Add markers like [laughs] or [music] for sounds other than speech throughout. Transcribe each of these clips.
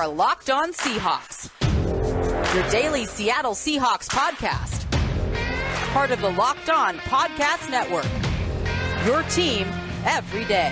are Locked On Seahawks, your daily Seattle Seahawks podcast. Part of the Locked On Podcast Network. Your team every day.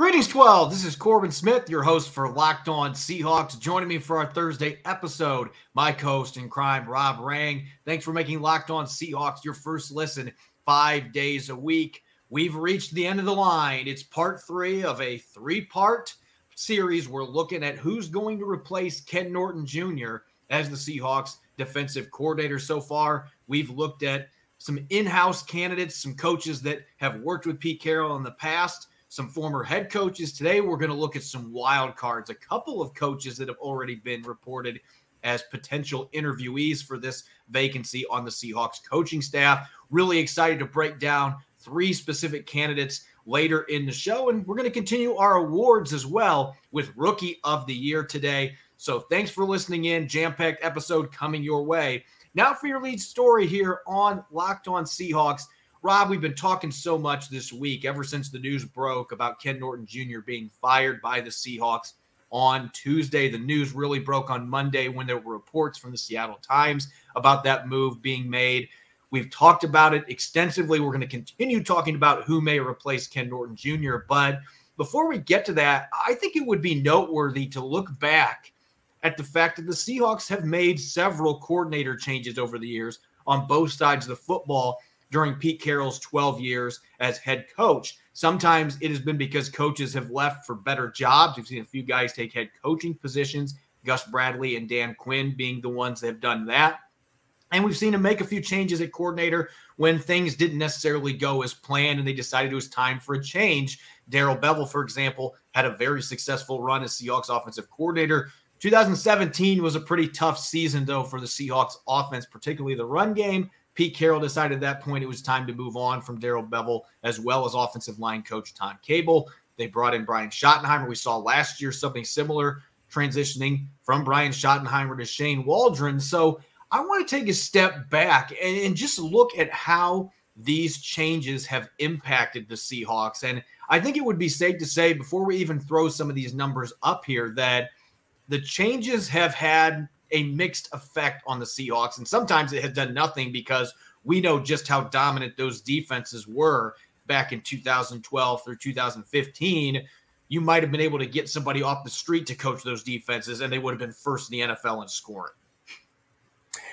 Greetings, 12. This is Corbin Smith, your host for Locked On Seahawks. Joining me for our Thursday episode, my co-host in crime, Rob Rang. Thanks for making Locked On Seahawks your first listen five days a week. We've reached the end of the line. It's part three of a three-part series. We're looking at who's going to replace Ken Norton Jr. as the Seahawks defensive coordinator. So far, we've looked at some in-house candidates, some coaches that have worked with Pete Carroll in the past some former head coaches. Today, we're going to look at some wild cards, a couple of coaches that have already been reported as potential interviewees for this vacancy on the Seahawks coaching staff. Really excited to break down three specific candidates later in the show. And we're going to continue our awards as well with Rookie of the Year today. So thanks for listening in. Jam packed episode coming your way. Now for your lead story here on Locked On Seahawks. Rob, we've been talking so much this week, ever since the news broke about Ken Norton Jr. being fired by the Seahawks on Tuesday. The news really broke on Monday when there were reports from the Seattle Times about that move being made. We've talked about it extensively. We're going to continue talking about who may replace Ken Norton Jr. But before we get to that, I think it would be noteworthy to look back at the fact that the Seahawks have made several coordinator changes over the years on both sides of the football during Pete Carroll's 12 years as head coach. Sometimes it has been because coaches have left for better jobs. We've seen a few guys take head coaching positions, Gus Bradley and Dan Quinn being the ones that have done that. And we've seen him make a few changes at coordinator when things didn't necessarily go as planned and they decided it was time for a change. Darrell Bevell, for example, had a very successful run as Seahawks offensive coordinator. 2017 was a pretty tough season, though, for the Seahawks offense, particularly the run game. Pete Carroll decided at that point it was time to move on from Darrell Bevell as well as offensive line coach Tom Cable. They brought in Brian Schottenheimer. We saw last year something similar transitioning from Brian Schottenheimer to Shane Waldron. So I want to take a step back and, and just look at how these changes have impacted the Seahawks. And I think it would be safe to say, before we even throw some of these numbers up here, that the changes have had a mixed effect on the Seahawks. And sometimes it has done nothing because we know just how dominant those defenses were back in 2012 through 2015. You might have been able to get somebody off the street to coach those defenses, and they would have been first in the NFL in scoring.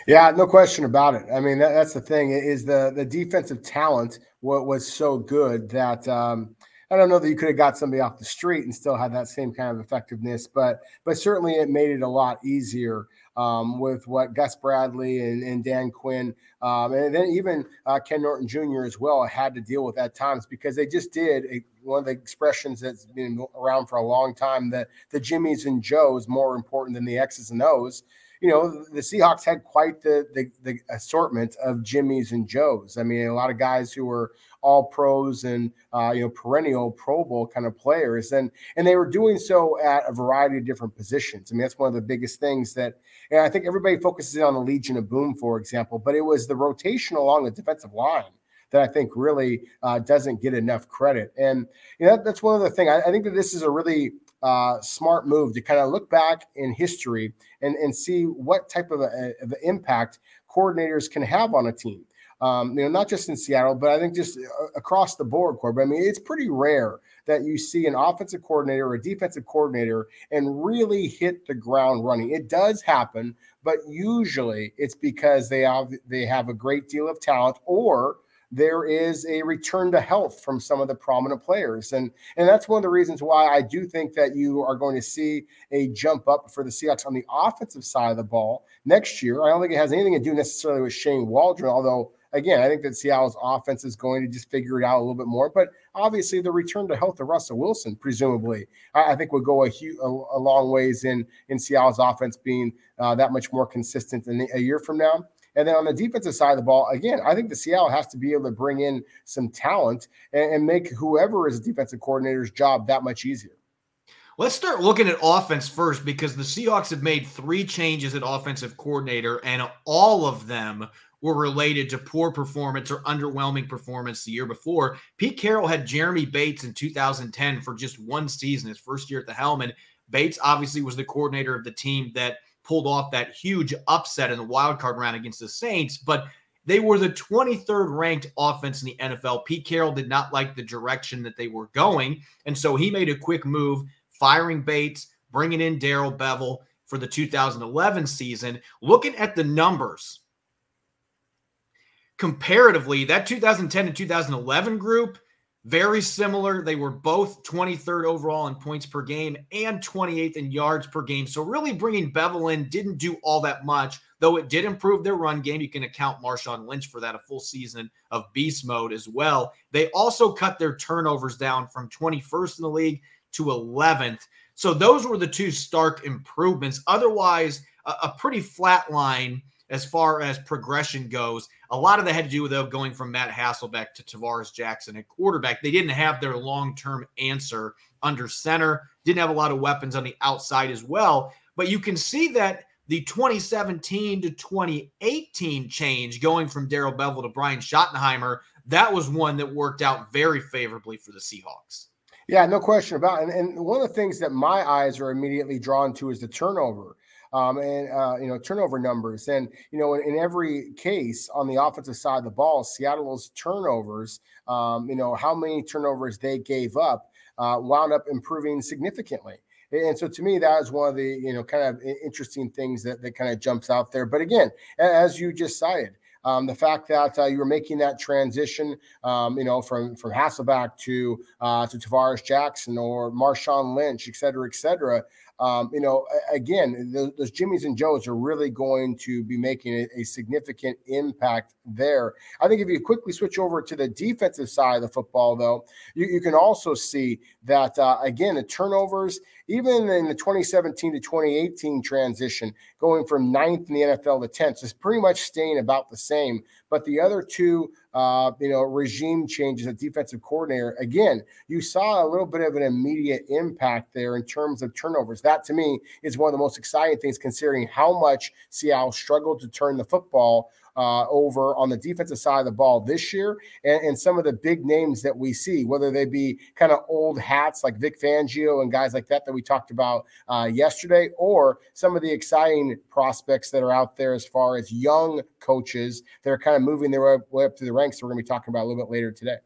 Yeah, no question about it. I mean, that, that's the thing is the the defensive talent what was so good that um, I don't know that you could have got somebody off the street and still had that same kind of effectiveness, but but certainly it made it a lot easier um, with what Gus Bradley and, and Dan Quinn, um, and then even uh, Ken Norton Jr. as well had to deal with at times because they just did a, one of the expressions that's been around for a long time that the Jimmys and Joes more important than the X's and O's you know, the Seahawks had quite the, the, the assortment of Jimmys and Joes. I mean, a lot of guys who were all pros and uh, you know perennial Pro Bowl kind of players, and and they were doing so at a variety of different positions. I mean, that's one of the biggest things that, and I think everybody focuses on the Legion of Boom, for example, but it was the rotation along the defensive line that I think really uh, doesn't get enough credit. And you know, that, that's one of the things. I, I, think that this is a really uh, smart move to kind of look back in history and, and see what type of, a, of an impact coordinators can have on a team um, you know, not just in Seattle, but I think just uh, across the board, Corbin. I mean, it's pretty rare that you see an offensive coordinator or a defensive coordinator and really hit the ground running. It does happen, but usually it's because they have they have a great deal of talent or there is a return to health from some of the prominent players. And, and that's one of the reasons why I do think that you are going to see a jump up for the Seahawks on the offensive side of the ball next year. I don't think it has anything to do necessarily with Shane Waldron, although again, I think that Seattle's offense is going to just figure it out a little bit more. But obviously, the return to health of Russell Wilson, presumably, I, I think would go a, a, a, long ways in in Seattle's offense being uh, that much more consistent in a year from now. And then on the defensive side of the ball, again, I think the Seattle has to be able to bring in some talent and, and make whoever is defensive coordinator's job that much easier. Let's start looking at offense first because the Seahawks have made three changes at offensive coordinator, and all of them were related to poor performance or underwhelming performance the year before. Pete Carroll had Jeremy Bates in 2010 for just one season, his first year at the helm. And Bates obviously was the coordinator of the team that pulled off that huge upset in the wild card round against the Saints. But they were the 23rd ranked offense in the NFL. Pete Carroll did not like the direction that they were going. And so he made a quick move, firing Bates, bringing in Darrell Bevell for the 2011 season. Looking at the numbers, comparatively, that 2010 to 2011 group, very similar. They were both 23rd overall in points per game and 28th in yards per game. So, really bringing Bevell in didn't do all that much, though it did improve their run game. You can account Marshawn Lynch for that, a full season of beast mode as well. They also cut their turnovers down from 21st in the league to 11th. So, those were the two stark improvements. Otherwise, a, a pretty flat line as far as progression goes. A lot of that had to do with going from Matt Hasselbeck to Tarvaris Jackson at quarterback. They didn't have their long-term answer under center. Didn't have a lot of weapons on the outside as well. But you can see that the 2017 to 2018 change going from Darrell Bevell to Brian Schottenheimer, that was one that worked out very favorably for the Seahawks. Yeah, no question about it. And, and one of the things that my eyes are immediately drawn to is the turnover um, and uh, you know turnover numbers. And you know, in, in, every case on the offensive side of the ball, Seattle's turnovers, um, you know, how many turnovers they gave up, uh, wound up improving significantly. And so to me, that is one of the you know kind of interesting things that that kind of jumps out there. But again, as you just cited. Um, the fact that uh, you were making that transition, um, you know, from from Hasselbeck to uh, to Tarvaris Jackson or Marshawn Lynch, et cetera, et cetera, um, you know, again, those, those, Jimmys and Joes are really going to be making a, a, significant impact there. I think if you quickly switch over to the defensive side of the football, though, you, you can also see that, uh, again, the turnovers, even in the 2017 to 2018 transition, going from ninth in the NFL to 10th, is pretty much staying about the same. But the other two uh, you know, regime changes at defensive coordinator. Again, you saw a little bit of an immediate impact there in terms of turnovers. That to me is one of the most exciting things, considering how much Seattle struggled to turn the football uh, over on the defensive side of the ball this year, and, and, some of the big names that we see, whether they be kind of old hats like Vic Fangio and guys like that that we talked about uh, yesterday, or some of the exciting prospects that are out there as far as young coaches that are kind of moving their way up through the ranks. We're going to be talking about a little bit later today.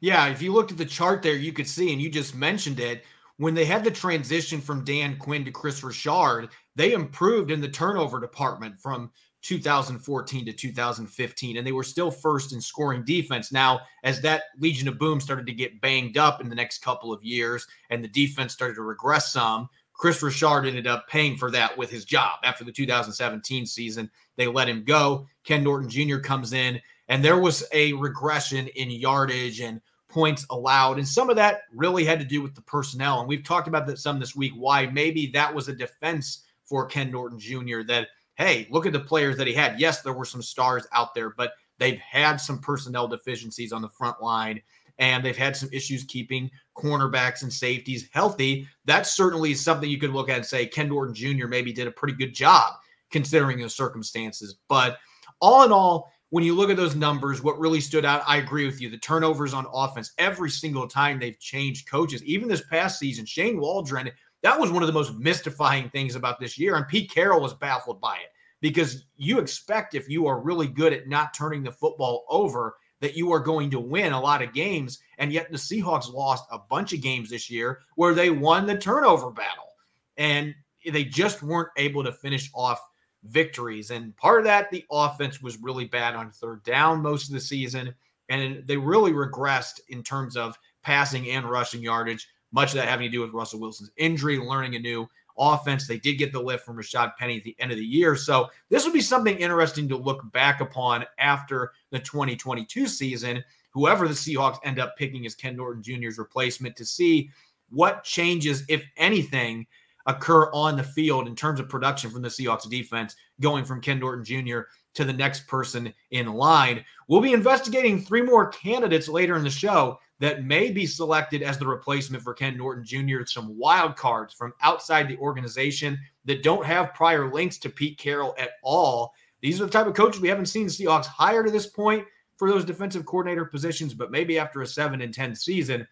Yeah, if you looked at the chart there, you could see, and you just mentioned it when they had the transition from Dan Quinn to Kris Richard, they improved in the turnover department from 2014 to 2015, and they were still first in scoring defense. Now, as that Legion of Boom started to get banged up in the next couple of years, and the defense started to regress some, Kris Richard ended up paying for that with his job. After the 2017 season, they let him go. Ken Norton Jr. comes in, and there was a regression in yardage and points allowed. And some of that really had to do with the personnel. And we've talked about that some this week, why maybe that was a defense for Ken Norton Jr. that – hey, look at the players that he had. Yes, there were some stars out there, but they've had some personnel deficiencies on the front line and they've had some issues keeping cornerbacks and safeties healthy. That certainly is something you could look at and say Ken Norton Jr. maybe did a pretty good job considering the circumstances. But all in all, when you look at those numbers, what really stood out, I agree with you. The turnovers on offense, every single time they've changed coaches, even this past season, Shane Waldron that was one of the most mystifying things about this year. And Pete Carroll was baffled by it because you expect if you are really good at not turning the football over, that you are going to win a lot of games. And yet the Seahawks lost a bunch of games this year where they won the turnover battle. And they just weren't able to finish off victories. And part of that, the offense was really bad on third down most of the season. And they really regressed in terms of passing and rushing yardage. Much of that having to do with Russell Wilson's injury, learning a new offense. They did get the lift from Rashaad Penny at the end of the year. So this would be something interesting to look back upon after the 2022 season. Whoever the Seahawks end up picking as Ken Norton Jr.'s replacement to see what changes, if anything, occur on the field in terms of production from the Seahawks defense, going from Ken Norton Jr. to the next person in line. We'll be investigating three more candidates later in the show that may be selected as the replacement for Ken Norton Jr. Some wild cards from outside the organization that don't have prior links to Pete Carroll at all. these are the type of coaches we haven't seen Seahawks hire to this point for those defensive coordinator positions, but maybe after a seven and 10 season,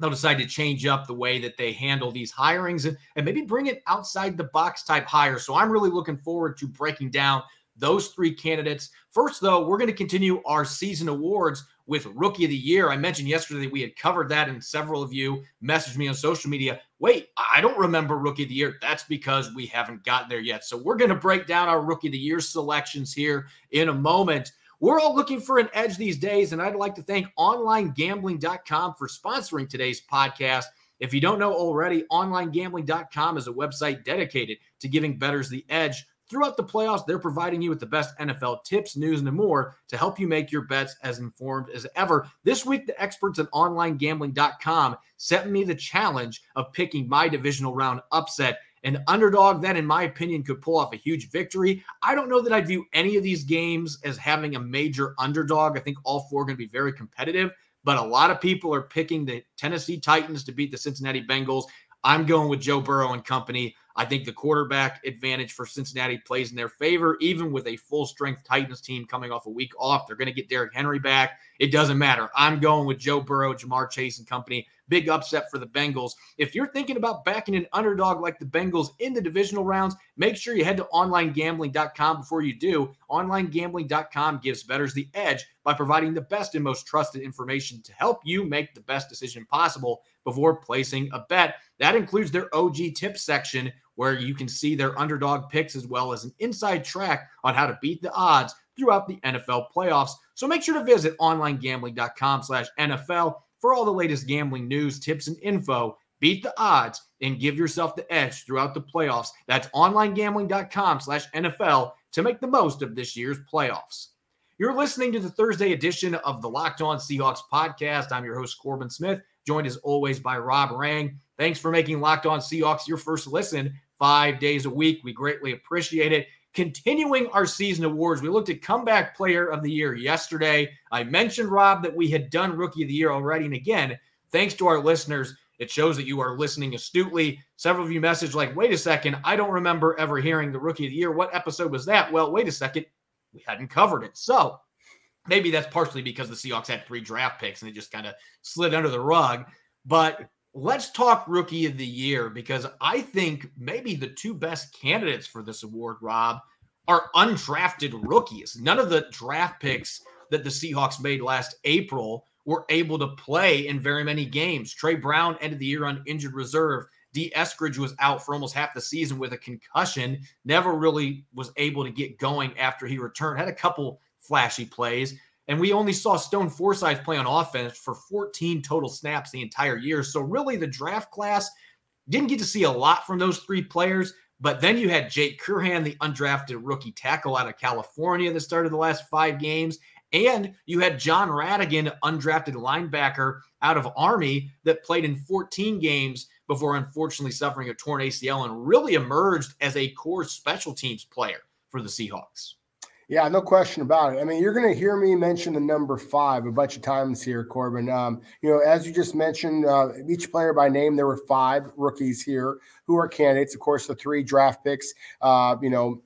they'll decide to change up the way that they handle these hirings and, and maybe bring it outside the box type hire. So I'm really looking forward to breaking down those three candidates. First, though, we're going to continue our season awards with Rookie of the Year. I mentioned yesterday we had covered that, and several of you messaged me on social media. Wait, I don't remember Rookie of the Year. That's because we haven't gotten there yet. So we're going to break down our Rookie of the Year selections here in a moment. We're all looking for an edge these days, and I'd like to thank OnlineGambling.com for sponsoring today's podcast. If you don't know already, OnlineGambling.com is a website dedicated to giving bettors the edge Throughout the playoffs, they're providing you with the best NFL tips, news, and more to help you make your bets as informed as ever. This week, the experts at onlinegambling.com set me the challenge of picking my divisional round upset. An underdog that, in my opinion, could pull off a huge victory. I don't know that I view any of these games as having a major underdog. I think all four are going to be very competitive, but a lot of people are picking the Tennessee Titans to beat the Cincinnati Bengals. I'm going with Joe Burrow and company. I think the quarterback advantage for Cincinnati plays in their favor, even with a full strength Titans team coming off a week off. They're going to get Derrick Henry back. It doesn't matter. I'm going with Joe Burrow, Ja'Marr Chase, and company. Big upset for the Bengals. If you're thinking about backing an underdog like the Bengals in the divisional rounds, make sure you head to onlinegambling.com before you do. Onlinegambling.com gives bettors the edge by providing the best and most trusted information to help you make the best decision possible before placing a bet. That includes their OG tip section where you can see their underdog picks as well as an inside track on how to beat the odds throughout the NFL playoffs. So make sure to visit onlinegambling.com slash NFL for all the latest gambling news, tips, and info. Beat the odds and give yourself the edge throughout the playoffs. That's onlinegambling.com slash NFL to make the most of this year's playoffs. You're listening to the Thursday edition of the Locked On Seahawks podcast. I'm your host, Corbin Smith, joined as always by Rob Rang. Thanks for making Locked On Seahawks your first listen five days a week. We greatly appreciate it. Continuing our season awards, we looked at comeback player of the year yesterday. I mentioned, Rob, that we had done rookie of the year already. And again, thanks to our listeners, it shows that you are listening astutely. Several of you messaged, like, wait a second, I don't remember ever hearing the rookie of the year. What episode was that? Well, wait a second, we hadn't covered it. So maybe that's partially because the Seahawks had three draft picks and they just kind of slid under the rug. But let's talk rookie of the year because I think maybe the two best candidates for this award, Rob, are undrafted rookies. None of the draft picks that the Seahawks made last April were able to play in very many games. Tre Brown ended the year on injured reserve. Dee Eskridge was out for almost half the season with a concussion, never really was able to get going after he returned. Had a couple flashy plays. And we only saw Stone Forsythe play on offense for 14 total snaps the entire year. So, really, the draft class didn't get to see a lot from those three players. But then you had Jake Curhan, the undrafted rookie tackle out of California that started the last five games. And you had Jon Rhattigan, undrafted linebacker out of Army that played in 14 games before unfortunately suffering a torn ACL and really emerged as a core special teams player for the Seahawks. Yeah, no question about it. I mean, you're going to hear me mention the number five a bunch of times here, Corbin. Um, you know, as you just mentioned, uh, each player by name, there were five rookies here who are candidates. Of course, the three draft picks. Uh, you know,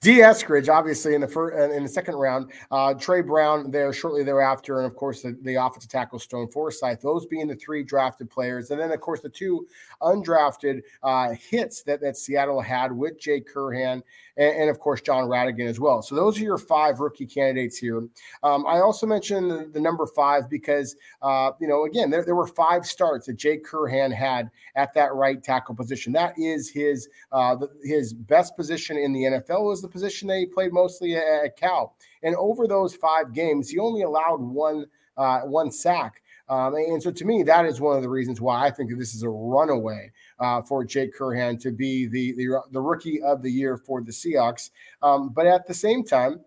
Dee Eskridge, obviously in the first in the second round, uh, Tre Brown there shortly thereafter, and of course the, the offensive tackle Stone Forsythe. Those being the three drafted players, and then of course the two undrafted uh, hits that that Seattle had with Jake Curhan and, and, of course Jon Rhattigan as well. So those are your five rookie candidates here. Um, I also mentioned the, the number five because uh, you know again there, there were five starts that Jake Curhan had at that right tackle position. That is his uh, his best position in the NFL was the position that he played mostly at, Cal. And over those five games, he only allowed one uh, one sack. Um, and so to me, that is one of the reasons why I think that this is a runaway uh, for Jake Curhan to be the, the, the rookie of the year for the Seahawks. Um, but at the same time,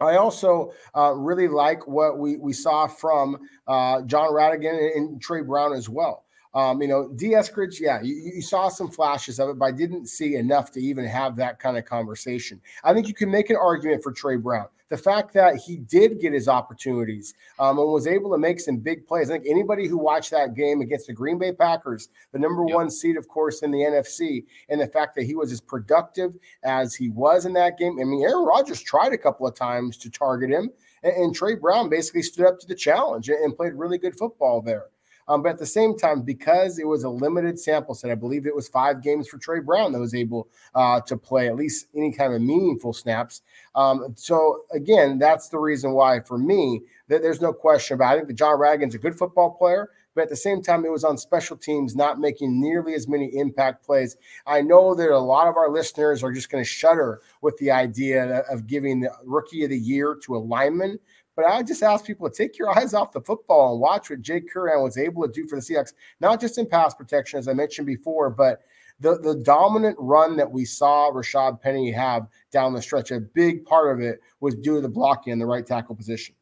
I also uh, really like what we, we saw from uh, Jon Rhattigan and, and Tre Brown as well. Um, you know, Dee Eskridge, yeah, you, you, saw some flashes of it, but I didn't see enough to even have that kind of conversation. I think you can make an argument for Tre Brown. The fact that he did get his opportunities um, and was able to make some big plays. I think anybody who watched that game against the Green Bay Packers, the number yep. one seed, of course, in the NFC, and the fact that he was as productive as he was in that game. I mean, Aaron Rodgers tried a couple of times to target him, and, and Tre Brown basically stood up to the challenge and, and played really good football there. Um, but at the same time, because it was a limited sample set, I believe it was five games for Tre Brown that was able uh, to play at least any kind of meaningful snaps. Um, so again, that's the reason why for me that there's no question about. It. I think that Jon Rhattigan's a good football player. But at the same time, it was on special teams, not making nearly as many impact plays. I know that a lot of our listeners are just going to shudder with the idea of giving the rookie of the year to a lineman. But I just ask people to take your eyes off the football and watch what Jake Curhan was able to do for the Seahawks, not just in pass protection, as I mentioned before, but the, the dominant run that we saw Rashaad Penny have down the stretch, a big part of it was due to the blocking in the right tackle position.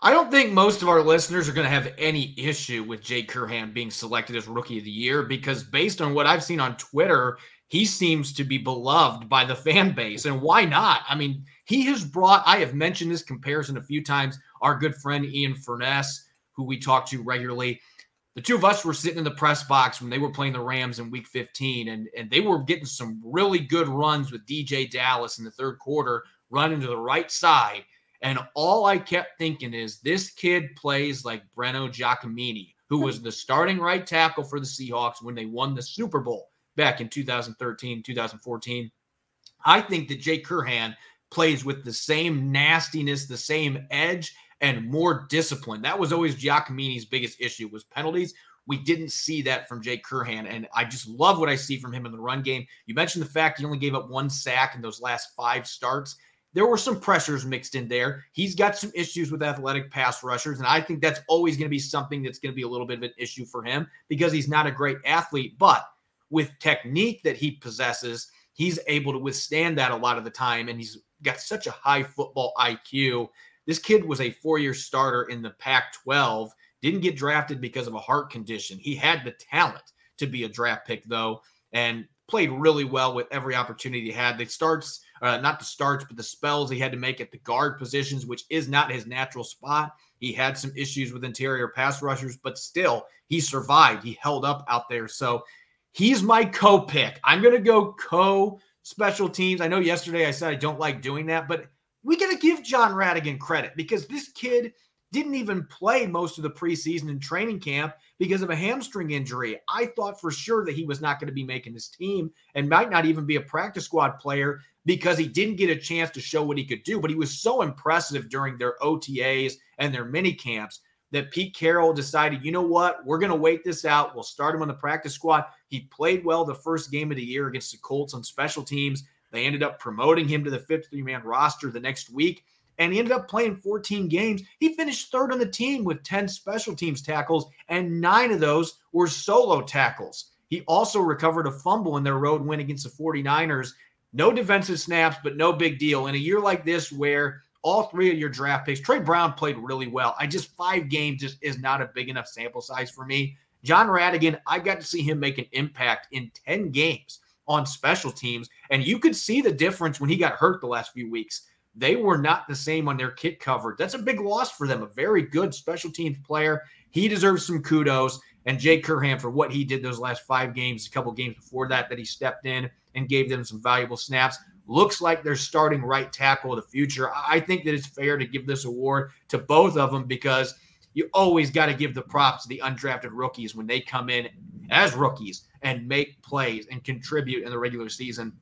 I don't think most of our listeners are going to have any issue with Jake Curhan being selected as Rookie of the Year because, based on what I've seen on Twitter, he seems to be beloved by the fan base. And why not? I mean, he has brought, I have mentioned this comparison a few times. Our good friend Ian Furness, who we talk to regularly, the two of us were sitting in the press box when they were playing the Rams in week 15, and, and they were getting some really good runs with DeeJay Dallas in the third quarter, running to the right side. And all I kept thinking is this kid plays like Breno Giacomini, who was the starting right tackle for the Seahawks when they won the Super Bowl back in 2013, 2014. I think that Jake Curhan plays with the same nastiness, the same edge, and more discipline. That was always Giacomini's biggest issue was penalties. We didn't see that from Jake Curhan, and I just love what I see from him in the run game. You mentioned the fact he only gave up one sack in those last five starts. There were some pressures mixed in there. He's got some issues with athletic pass rushers, and I think that's always going to be something that's going to be a little bit of an issue for him because he's not a great athlete. But with technique that he possesses, he's able to withstand that a lot of the time, and he's got such a high football IQ. This kid was a four year starter in the Pac 12, didn't get drafted because of a heart condition. He had the talent to be a draft pick, though, and played really well with every opportunity he had. The starts, uh, not the starts, but the spells he had to make at the guard positions, which is not his natural spot. He had some issues with interior pass rushers, but still, he survived. He held up out there. So he's my co pick. I'm going to go co special teams. I know yesterday I said I don't like doing that, but we got to give Jon Rhattigan credit because this kid didn't even play most of the preseason and training camp because of a hamstring injury. I thought for sure that he was not going to be making this team and might not even be a practice squad player because he didn't get a chance to show what he could do. But he was so impressive during their OTAs and their mini camps that Pete Carroll decided, you know what, we're going to wait this out. We'll start him on the practice squad. He played well the first game of the year against the Colts on special teams. They ended up promoting him to the 53 man roster the next week, and he ended up playing 14 games. He finished third on the team with 10 special teams tackles, and nine of those were solo tackles. He also recovered a fumble in their road win against the 49ers. No defensive snaps, but no big deal. In a year like this, where all three of your draft picks. Tre Brown played really well. I just five games just is not a big enough sample size for me. Jon Rhattigan, I got to see him make an impact in 10 games on special teams. And you could see the difference when he got hurt the last few weeks. They were not the same on their kit cover. That's a big loss for them. A very good special teams player. He deserves some kudos. And Jake Curhan for what he did those last five games, a couple games before that, that he stepped in and gave them some valuable snaps looks like they're starting right tackle of the future. I think that it's fair to give this award to both of them because you always got to give the props to the undrafted rookies when they come in as rookies and make plays and contribute in the regular season.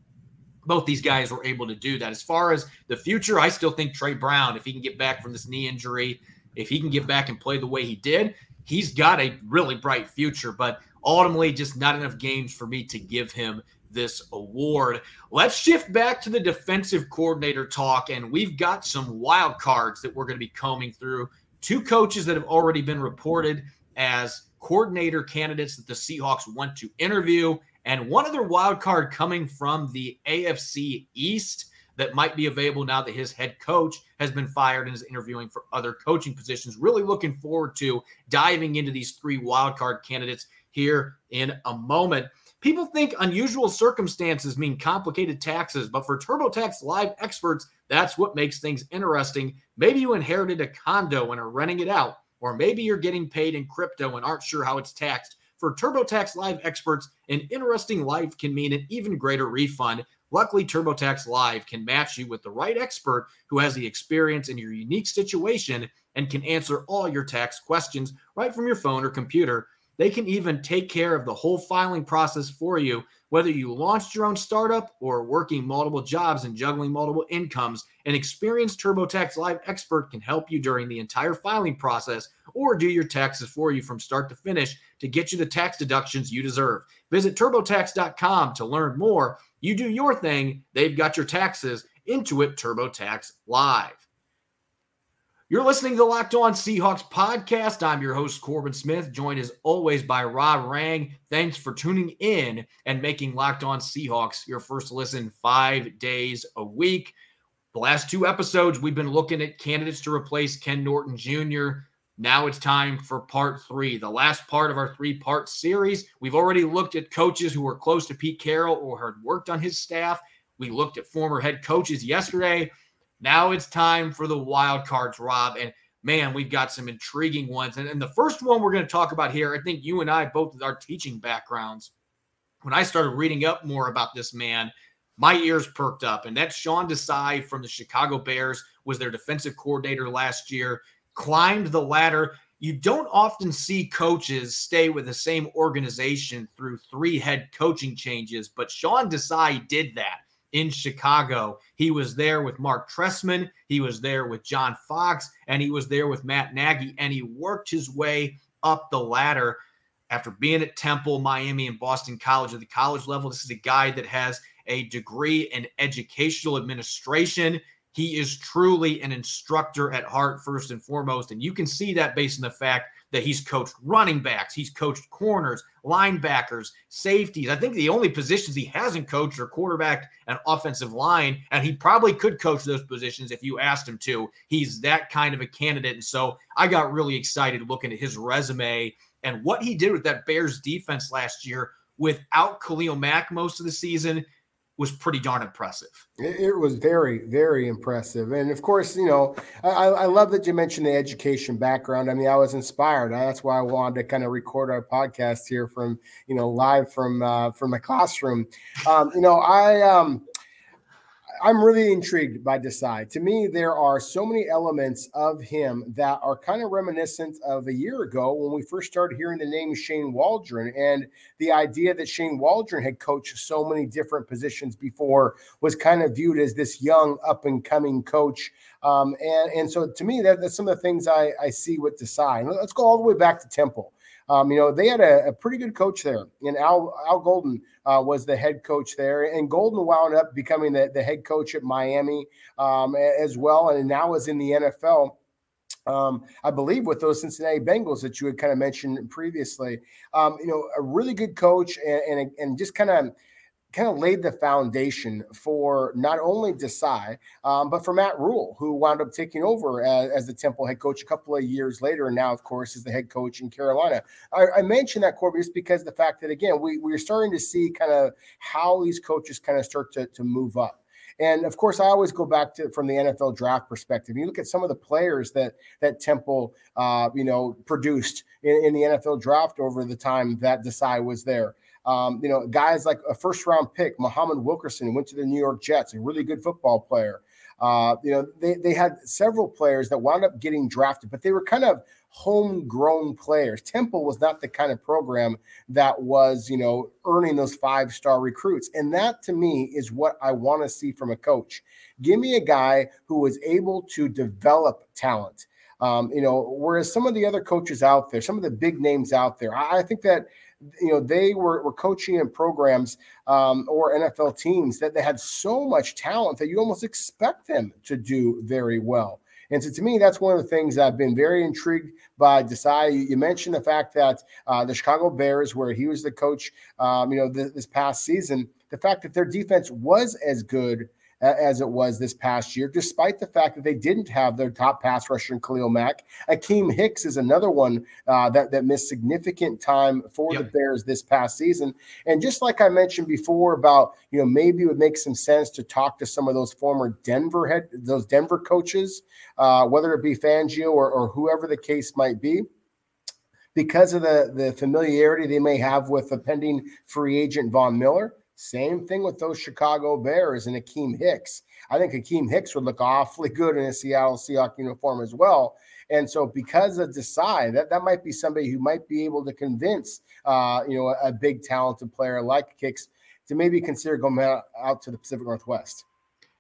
Both these guys were able to do that. As far as the future, I still think Tre Brown, if he can get back from this knee injury, if he can get back and play the way he did, he's got a really bright future. But ultimately, just not enough games for me to give him this award. Let's shift back to the defensive coordinator talk, and we've got some wild cards that we're going to be combing through. Two coaches that have already been reported as coordinator candidates that the Seahawks want to interview, and one other wild card coming from the AFC East that might be available now that his head coach has been fired and is interviewing for other coaching positions. Really looking forward to diving into these three wild card candidates here in a moment. People think unusual circumstances mean complicated taxes, but for TurboTax Live experts, that's what makes things interesting. Maybe you inherited a condo and are renting it out, or maybe you're getting paid in crypto and aren't sure how it's taxed. For TurboTax Live experts, an interesting life can mean an even greater refund. Luckily, TurboTax Live can match you with the right expert who has the experience in your unique situation and can answer all your tax questions right from your phone or computer. They can even take care of the whole filing process for you, whether you launched your own startup or working multiple jobs and juggling multiple incomes. An experienced TurboTax Live expert can help you during the entire filing process or do your taxes for you from start to finish to get you the tax deductions you deserve. Visit turbotax.com to learn more. You do your thing, they've got your taxes. Intuit TurboTax Live. You're listening to the Locked On Seahawks podcast. I'm your host, Corbin Smith, joined as always by Rob Rang. Thanks for tuning in and making Locked On Seahawks your first listen five days a week. The last two episodes, we've been looking at candidates to replace Ken Norton Jr. Now it's time for part three, the last part of our three part series. We've already looked at coaches who were close to Pete Carroll or had worked on his staff. We looked at former head coaches yesterday. Now it's time for the wild cards, Rob. And man, we've got some intriguing ones. And, and the first one we're going to talk about here, I think you and I both with our teaching backgrounds, when I started reading up more about this man, my ears perked up. And that's Sean Desai from the Chicago Bears, was their defensive coordinator last year, climbed the ladder. You don't often see coaches stay with the same organization through three head coaching changes, but Sean Desai did that in Chicago. He was there with Marc Trestman, he was there with John Fox, and he was there with Matt Nagy, and he worked his way up the ladder after being at Temple, Miami, and Boston College at the college level. This is a guy that has a degree in educational administration. He is truly an instructor at heart, first and foremost. And you can see that based on the fact that he's coached running backs, he's coached corners, linebackers, safeties. I think the only positions he hasn't coached are quarterback and offensive line, and he probably could coach those positions if you asked him to. He's that kind of a candidate. And so I got really excited looking at his resume and what he did with that Bears defense last year without Khalil Mack most of the season was pretty darn impressive. It, was very, very impressive. And of course, you know, I, I, love that you mentioned the education background. I mean, I was inspired. That's why I wanted to kind of record our podcast here from, you know, live from uh, from my classroom. Um, you know, I um, I'm really intrigued by Desai. To me, there are so many elements of him that are kind of reminiscent of a year ago when we first started hearing the name Shane Waldron and the idea that Shane Waldron had coached so many different positions before was kind of viewed as this young up and coming coach. Um, and, and so to me, that, that's some of the things I, I see with Desai. Let's go all the way back to Temple. Um, you know, they had a, a, pretty good coach there, and Al Al Golden uh, was the head coach there, and Golden wound up becoming the, the head coach at Miami um, as well, and now is in the NFL. Um, I believe with those Cincinnati Bengals that you had kind of mentioned previously. Um, you know, a really good coach and and, and just kind of kind of laid the foundation for not only Desai, um, but for Matt Rhule, who wound up taking over as, as, the Temple head coach a couple of years later, and now, of course, is the head coach in Carolina. I, I mentioned that, Corby, just because the fact that, again, we, we're starting to see kind of how these coaches kind of start to, to move up. And of course, I always go back to from the NFL draft perspective. You look at some of the players that that Temple, uh, you know, produced in, in, the NFL draft over the time that Desai was there. Um, you know, guys like a first round pick, Muhammad Wilkerson, went to the New York Jets, a really good football player. Uh, you know, they, they had several players that wound up getting drafted, but they were kind of homegrown players. Temple was not the kind of program that was, you know, earning those five star recruits. And that to me is what I want to see from a coach. Give me a guy who was able to develop talent. Um, you know, whereas some of the other coaches out there, some of the big names out there, I, I think that you know they were, were coaching in programs um, or NFL teams that they had so much talent that you almost expect them to do very well. And so to me, that's one of the things I've been very intrigued by Desai. You mentioned the fact that uh, the Chicago Bears, where he was the coach, um, you know, this, this past season, the fact that their defense was as good as it was this past year, despite the fact that they didn't have their top pass rusher in Khalil Mack. Akiem Hicks is another one uh, that, that missed significant time for yep. the Bears this past season. And just like I mentioned before about, you know, maybe it would make some sense to talk to some of those former Denver head, those Denver coaches, uh, whether it be Fangio or, or whoever the case might be because of the, the familiarity they may have with the pending free agent Von Miller. Same thing with those Chicago Bears and Akiem Hicks. I think Akiem Hicks would look awfully [laughs] good in a Seattle Seahawk uniform as well. And so, because of Desai, that, that might be somebody who might be able to convince, uh, you know, a, a, big talented player like Hicks to maybe consider going out, out to the Pacific Northwest.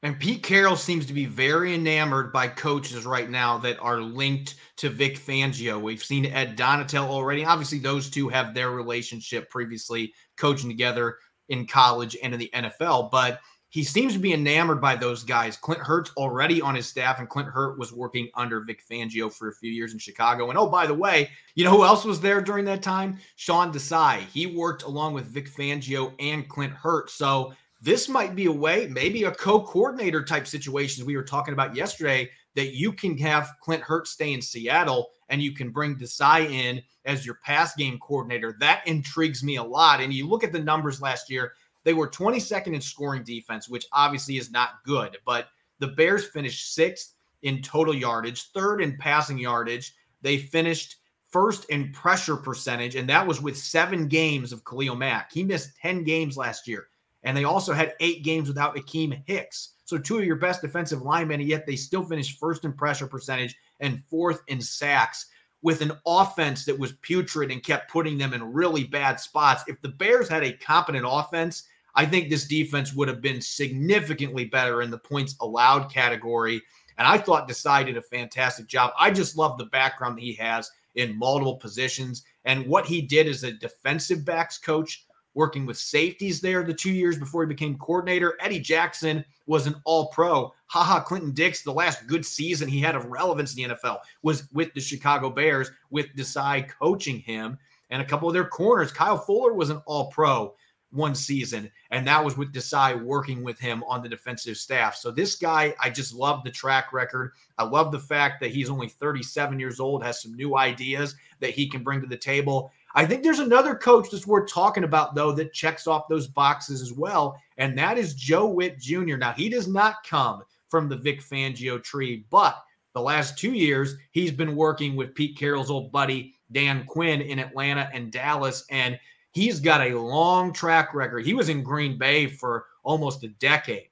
And Pete Carroll seems to be very enamored by coaches right now that are linked to Vic Fangio. We've seen Ed Donatell already. Obviously, those two have their relationship previously coaching together in college and in the NFL, but he seems to be enamored by those guys. Clint Hurtt's already on his staff, and Clint Hurtt was working under Vic Fangio for a few years in Chicago. And oh, by the way, you know who else was there during that time? Sean Desai. He worked along with Vic Fangio and Clint Hurtt. So this might be a way, maybe a co-coordinator type situations we were talking about yesterday, that you can have Clint Hurtt stay in Seattle and you can bring Desai in as your pass game coordinator. That intrigues me a lot. And you look at the numbers last year, they were 22nd in scoring defense, which obviously is not good, but the Bears finished sixth in total yardage, third in passing yardage. They finished first in pressure percentage, and that was with seven games of Khalil Mack. He missed 10 games last year. And they also had eight games without Akiem Hicks. So two of your best defensive linemen, and yet they still finished first in pressure percentage and fourth in sacks with an offense that was putrid and kept putting them in really bad spots. If the Bears had a competent offense, I think this defense would have been significantly better in the points allowed category. And I thought Desai did a fantastic job. I just love the background he has in multiple positions and what he did as a defensive backs coach working with safeties there the two years before he became coordinator. Eddie Jackson was an all pro. Ha Ha Clinton-Dix, the last good season he had of relevance in the NFL was with the Chicago Bears, with Desai coaching him. And a couple of their corners. Kyle Fuller was an all pro one season, and that was with Desai working with him on the defensive staff. So this guy, I just love the track record. I love the fact that he's only 37 years old, has some new ideas that he can bring to the table. I think there's another coach that's worth talking about, though, that checks off those boxes as well, and that is Joe Whitt Jr. Now, he does not come from the Vic Fangio tree, but the last two years, he's been working with Pete Carroll's old buddy, Dan Quinn, in Atlanta and Dallas, and he's got a long track record. He was in Green Bay for almost a decade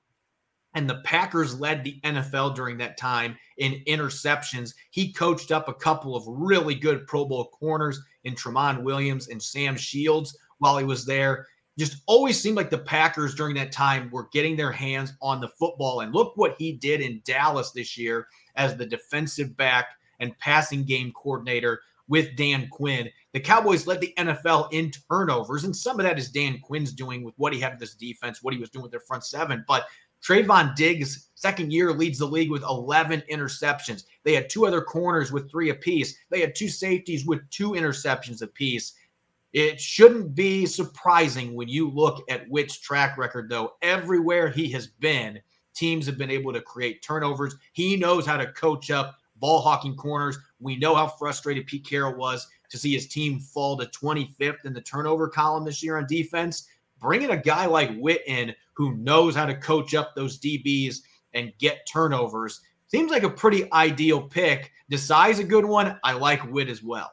and the Packers led the NFL during that time in interceptions. He coached up a couple of really good Pro Bowl corners in Tramon Williams and Sam Shields while he was there. Just always seemed like the Packers during that time were getting their hands on the football. And look what he did in Dallas this year as the defensive back and passing game coordinator with Dan Quinn. The Cowboys led the NFL in turnovers, and some of that is Dan Quinn's doing with what he had in this defense, what he was doing with their front seven. But Trevon Diggs, second year, leads the league with 11 interceptions. They had two other corners with three apiece. They had two safeties with two interceptions apiece. It shouldn't be surprising when you look at Whitt's track record, though. Everywhere he has been, teams have been able to create turnovers. He knows how to coach up ball hawking corners. We know how frustrated Pete Carroll was to see his team fall to 25th in the turnover column this year on defense bringing a guy like Whitt in who knows how to coach up those DBs and get turnovers seems like a pretty ideal pick. Desai's a good one. I like Whitt as well.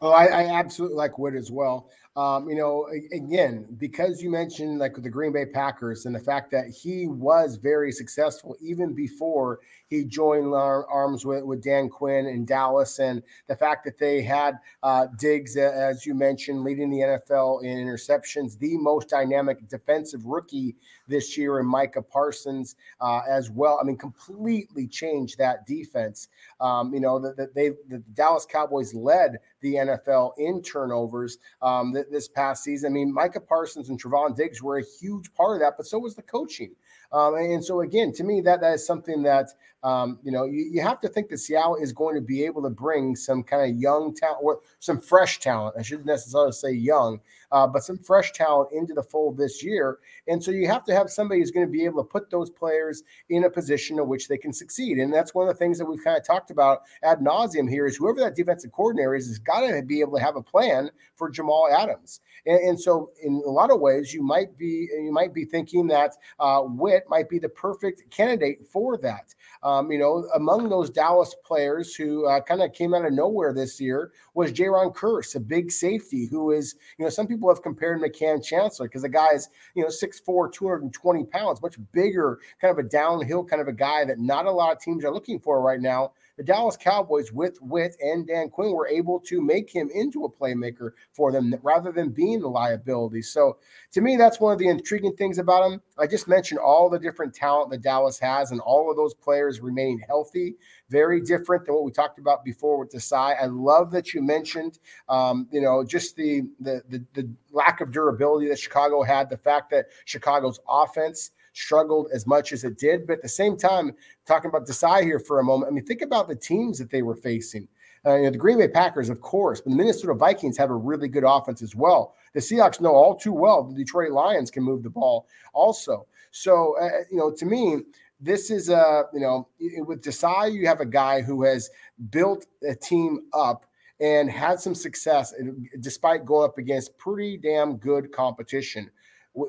Oh, I, I absolutely like Whitt as well. Um, you know, again, because you mentioned like the Green Bay Packers and the fact that he was very successful even before he joined arms with, with Dan Quinn in Dallas, and the fact that they had uh, Diggs, as you mentioned, leading the NFL in interceptions, the most dynamic defensive rookie this year, and Micah Parsons uh, as well. I mean, completely changed that defense. Um, you know, that the, they the Dallas Cowboys led the NFL in turnovers um, this past season. I mean, Micah Parsons and Trevon Diggs were a huge part of that, but so was the coaching. Um, and so again, to me, that that is something that um, you know you, you, have to think that Seattle is going to be able to bring some kind of young talent or some fresh talent. I shouldn't necessarily say young, uh, but some fresh talent into the fold this year. And so you have to have somebody who's going to be able to put those players in a position in which they can succeed. And that's one of the things that we've kind of talked about ad nauseum here is whoever that defensive coordinator is has got to be able to have a plan for Jamal Adams. And, and so, in a lot of ways, you might be you might be thinking that uh, Whitt might be the perfect candidate for that. Um, you know, among those Dallas players who uh, kind of came out of nowhere this year was Jayron Kearse, a big safety who is, you know, some people have compared McCann Chancellor because the guy is, you know, 6'4, 220 pounds, much bigger, kind of a downhill kind of a guy that not a lot of teams are looking for right now the Dallas Cowboys with Whitt and Dan Quinn were able to make him into a playmaker for them rather than being the liability. So to me, that's one of the intriguing things about him. I just mentioned all the different talent that Dallas has and all of those players remaining healthy. Very different than what we talked about before with Desai. I love that you mentioned, um, you know, just the, the the the lack of durability that Chicago had, the fact that Chicago's offense struggled as much as it did. But at the same time, talking about Desai here for a moment, I mean, think about the teams that they were facing. Uh, you know, the Green Bay Packers, of course, but the Minnesota Vikings have a really good offense as well. The Seahawks know all too well the Detroit Lions can move the ball also. So, uh, you know, to me, this is a, uh, you know, with Desai, you have a guy who has built a team up and had some success despite going up against pretty damn good competition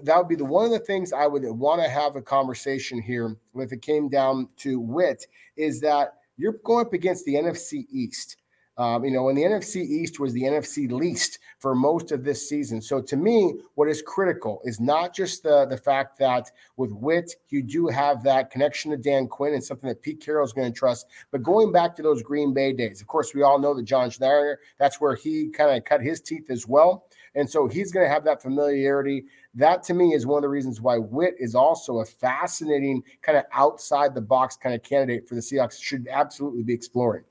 that would be the one of the things I would want to have a conversation here if it came down to Whitt is that you're going up against the NFC East. Um, you know, and the NFC East was the NFC least for most of this season. So to me, what is critical is not just the the fact that with Whitt you do have that connection to Dan Quinn and something that Pete Carroll is going to trust, but going back to those Green Bay days. Of course, we all know that John Schneider, that's where he kind of cut his teeth as well. And so he's going to have that familiarity. That to me is one of the reasons why Whitt is also a fascinating kind of outside the box kind of candidate for the Seahawks. Should absolutely be exploring.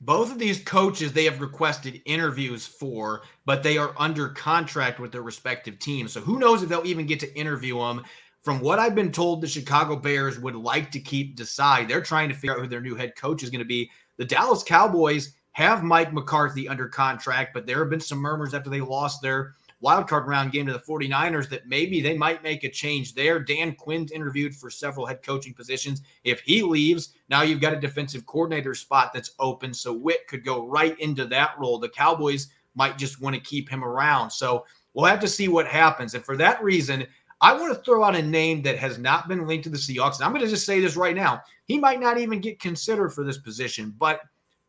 Both of these coaches they have requested interviews for, but they are under contract with their respective teams. So who knows if they'll even get to interview them. From what I've been told, the Chicago Bears would like to keep Desai. They're trying to figure out who their new head coach is going to be. The Dallas Cowboys have Mike McCarthy under contract, but there have been some murmurs after they lost their wild card round game to the 49ers that maybe they might make a change there. Dan Quinn's interviewed for several head coaching positions. If he leaves, now you've got a defensive coordinator spot that's open. So Whitt could go right into that role. The Cowboys might just want to keep him around. So we'll have to see what happens. And for that reason, I want to throw out a name that has not been linked to the Seahawks. And I'm going to just say this right now. He might not even get considered for this position, but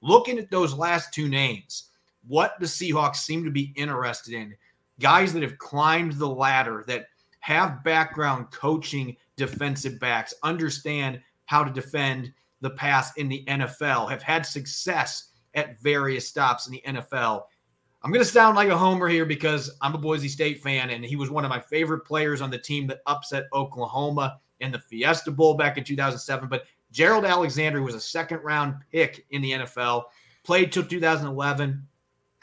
looking at those last two names, what the Seahawks seem to be interested in guys that have climbed the ladder, that have background coaching defensive backs, understand how to defend the pass in the NFL, have had success at various stops in the NFL. I'm going to sound like a homer here because I'm a Boise State fan, and he was one of my favorite players on the team that upset Oklahoma in the Fiesta Bowl back in 2007. But Gerald Alexander was a second round pick in the NFL, played till 2011,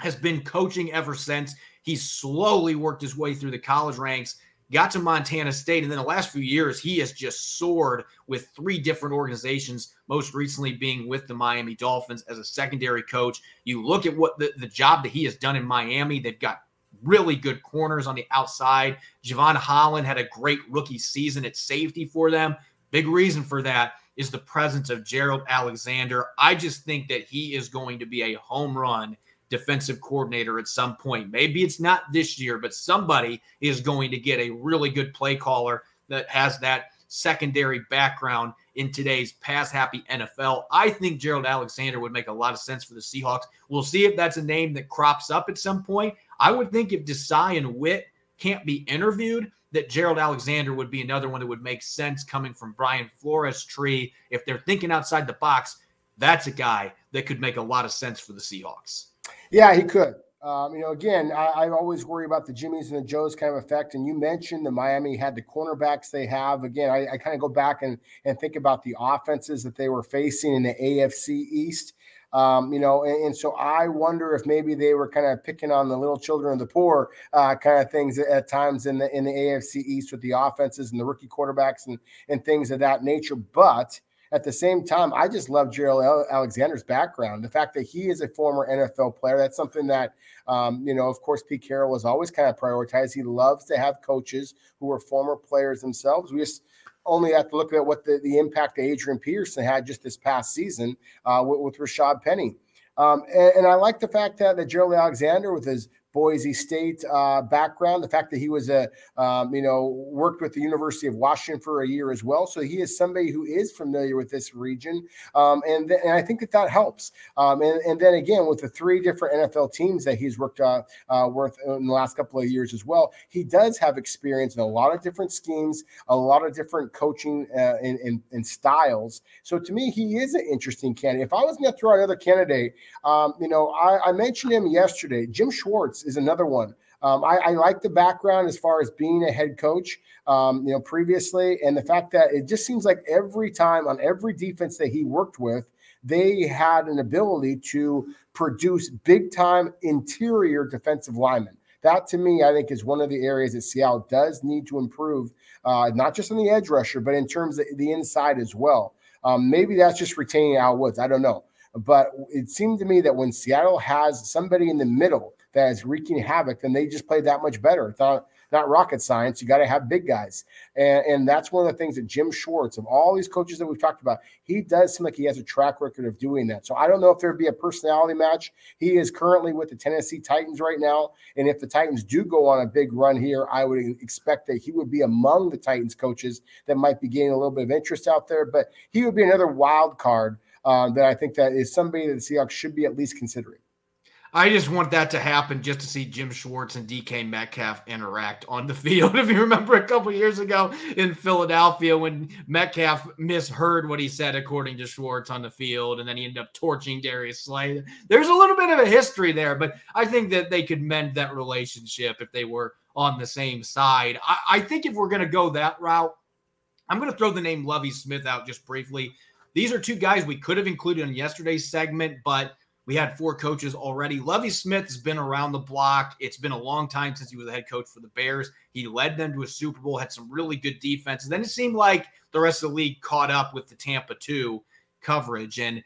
has been coaching ever since. He's slowly worked his way through the college ranks, got to Montana State, and then the last few years, he has just soared with three different organizations, most recently being with the Miami Dolphins as a secondary coach. You look at what the, the job that he has done in Miami, they've got really good corners on the outside. Jevon Holland had a great rookie season at safety for them. Big reason for that is the presence of Gerald Alexander. I just think that he is going to be a home run defensive coordinator at some point. Maybe it's not this year, but somebody is going to get a really good play caller that has that secondary background in today's pass happy NFL. I think Gerald Alexander would make a lot of sense for the Seahawks. We'll see if that's a name that crops up at some point. I would think if Desai and Whitt can't be interviewed, that Gerald Alexander would be another one that would make sense coming from Brian Flores' tree. If they're thinking outside the box, that's a guy that could make a lot of sense for the Seahawks. Yeah, he could. Um, you know, again, I, I, always worry about the Jimmys and the Joes kind of effect. And you mentioned the Miami had the cornerbacks they have. Again, I, I kind of go back and, and think about the offenses that they were facing in the AFC East. Um, you know, and, and, so I wonder if maybe they were kind of picking on the little children of the poor uh, kind of things at times in the in the AFC East with the offenses and the rookie quarterbacks and and things of that nature. But at the same time, I just love Gerald Alexander's background. The fact that he is a former NFL player, that's something that, um, you know, of course, Pete Carroll has always kind of prioritized. He loves to have coaches who are former players themselves. We just only have to look at what the, the impact that Adrian Peterson had just this past season uh, with, with Rashaad Penny. Um, and, and, I like the fact that, that Gerald Alexander, with his Boise State uh, background. The fact that he was a, um, you know, worked with the University of Washington for a year as well. So he is somebody who is familiar with this region, um, and, th- and I think that that helps. Um, and, and then again, with the three different NFL teams that he's worked uh, uh, with in the last couple of years as well, he does have experience in a lot of different schemes, a lot of different coaching uh, and, and, and, styles. So to me, he is an interesting candidate. If I was going to throw out another candidate, um, you know, I, I mentioned him yesterday, Jim Schwartz is another one. Um, I, I, like the background as far as being a head coach, um, you know, previously, and the fact that it just seems like every time on every defense that he worked with, they had an ability to produce big time interior defensive linemen. That to me, I think, is one of the areas that Seattle does need to improve, uh, not just on the edge rusher, but in terms of the inside as well. Um, maybe that's just retaining Al Woods. I don't know. But it seemed to me that when Seattle has somebody in the middle that is wreaking havoc, then they just play that much better. It's not not rocket science. You got to have big guys, and, and that's one of the things that Jim Schwartz, of all these coaches that we've talked about, he does seem like he has a track record of doing that. So I don't know if there'd be a personality match. He is currently with the Tennessee Titans right now, and if the Titans do go on a big run here, I would expect that he would be among the Titans coaches that might be gaining a little bit of interest out there. But he would be another wild card. Uh, that I think that is somebody that the Seahawks should be at least considering. I just want that to happen just to see Jim Schwartz and DK Metcalf interact on the [laughs] field. If you remember a couple years ago in Philadelphia when Metcalf misheard what he said, according to Schwartz on the field, and then he ended up torching Darius Slay. There's a little bit of a history there, but I think that they could mend that relationship if they were on the same side. I, I think if we're going to go that route, I'm going to throw the name Lovie Smith out just briefly. These are two guys we could have included in yesterday's segment, but we had four coaches already. Lovie Smith has been around the block. It's been a long time since he was a head coach for the Bears. He led them to a Super Bowl, had some really good defense. And then it seemed like the rest of the league caught up with the Tampa 2 coverage and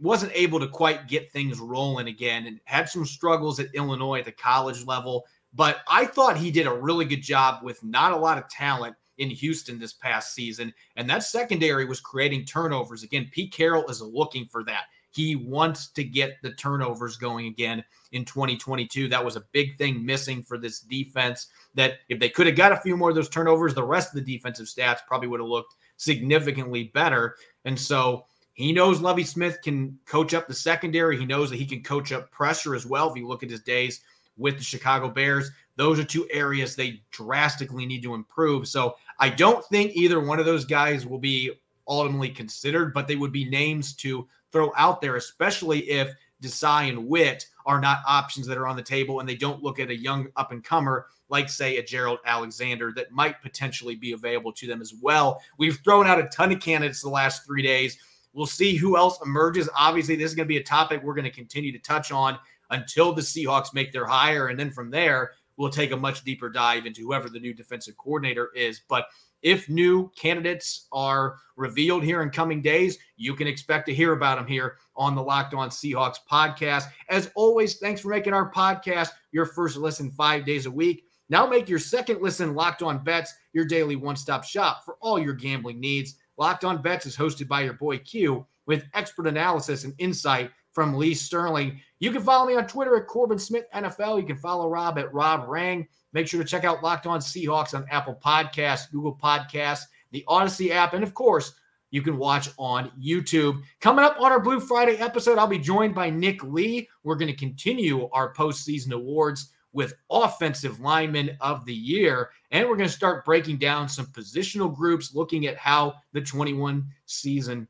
wasn't able to quite get things rolling again and had some struggles at Illinois at the college level. But I thought he did a really good job with not a lot of talent in Houston this past season. And that secondary was creating turnovers. Again, Pete Carroll is looking for that. He wants to get the turnovers going again in 2022. That was a big thing missing for this defense. That if they could have got a few more of those turnovers, the rest of the defensive stats probably would have looked significantly better. And so he knows Lovie Smith can coach up the secondary. He knows that he can coach up pressure as well. If you look at his days with the Chicago Bears, those are two areas they drastically need to improve. So I don't think either one of those guys will be ultimately considered, but they would be names to throw out there, especially if Desai and Whitt are not options that are on the table and they don't look at a young up and comer like, say, a Gerald Alexander that might potentially be available to them as well. We've thrown out a ton of candidates the last three days. We'll see who else emerges. Obviously, this is going to be a topic we're going to continue to touch on until the Seahawks make their hire. And then from there, we'll take a much deeper dive into whoever the new defensive coordinator is. But if new candidates are revealed here in coming days, you can expect to hear about them here on the Locked On Seahawks podcast. As always, thanks for making our podcast your first listen five days a week. Now make your second listen Locked On Bets your daily one stop shop for all your gambling needs. Locked On Bets is hosted by your boy Q with expert analysis and insight from Lee Sterling. You can follow me on Twitter at Corbin Smith NFL. You can follow Rob at Rob Rang. Make sure to check out Locked On Seahawks on Apple Podcasts, Google Podcasts, the Odyssey app, and of course, you can watch on YouTube. Coming up on our Blue Friday episode, I'll be joined by Nick Lee. We're going to continue our postseason awards with Offensive Lineman of the Year. And we're going to start breaking down some positional groups, looking at how the 21 season,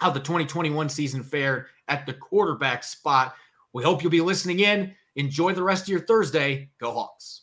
how the 2021 season fared at the quarterback spot. We hope you'll be listening in. Enjoy the rest of your Thursday. Go Hawks.